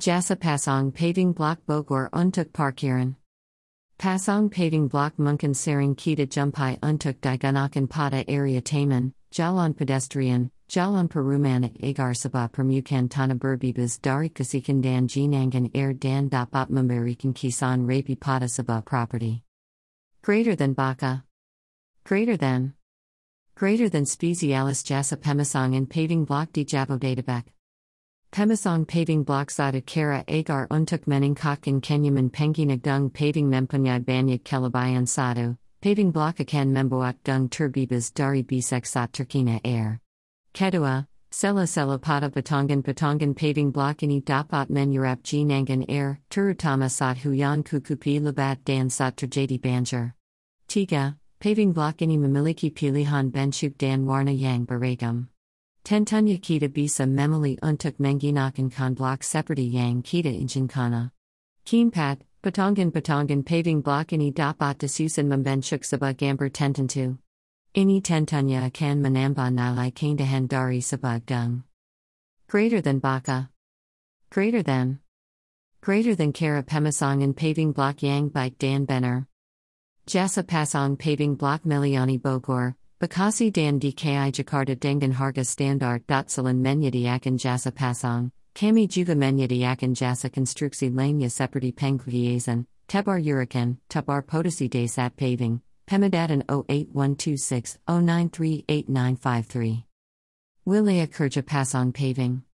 Jasa Pasong Paving Block Bogor Untuk Parkiran. Pasong Paving Block Munkan Sering Kita Jumpai Untuk Diganakan Pada Area Taman, Jalan Pedestrian, Jalan Perumana Agar Sabah Permukan Tanah Berbibas Dari Kasikan Dan Jinangan Air Dan Dapat Memberikan Kisan Rapi Pada Sabah Property. Greater than Baka. Greater than. Greater than Specialis Jasa Pemasong and Paving Block Di Databek. Pemasong Paving Block Sada Kara Agar Untuk Mening Kakin Kenyaman Penginagdung Paving Mempunyag Banyak Kelabayan Sadu, Paving Block Akan Memboak Dung Turbibas Dari Bisek Sat Air. Kedua, Sela Sela Pada Batongan Batongan Paving Block Ini Dapat Menurap Jinangan Air, Turutama Sat Huyan Kukupi Labat Dan Sat Terjadi Banjar. Tiga, Paving Block Ini Memiliki Pilihan Benchuk Dan Warna Yang Baragam. Tentunya kita bisa memili untuk menggunakan kan block seperti yang kita injinkana. Kiempat, Patongan Patongan paving block ini dapat disusun membentuk sebuah gambar tententu. Ini tentunya akan menambah nilai keindahan dari sebuah dung. Greater than baka. Greater than. Greater than kara pemasangan paving block yang baik dan benar. Jasa pasang paving block Meliani Bogor, Bekasi dan DKI Jakarta dengan harga standar Dotsalan menyediakan jasa pasang, kami juga menyediakan jasa konstruksi lainnya seperti pengujian, tebar urikan, tebar potasi desat paving, pemadatan 08126 0938953. Wilayah Kerja Pasang Paving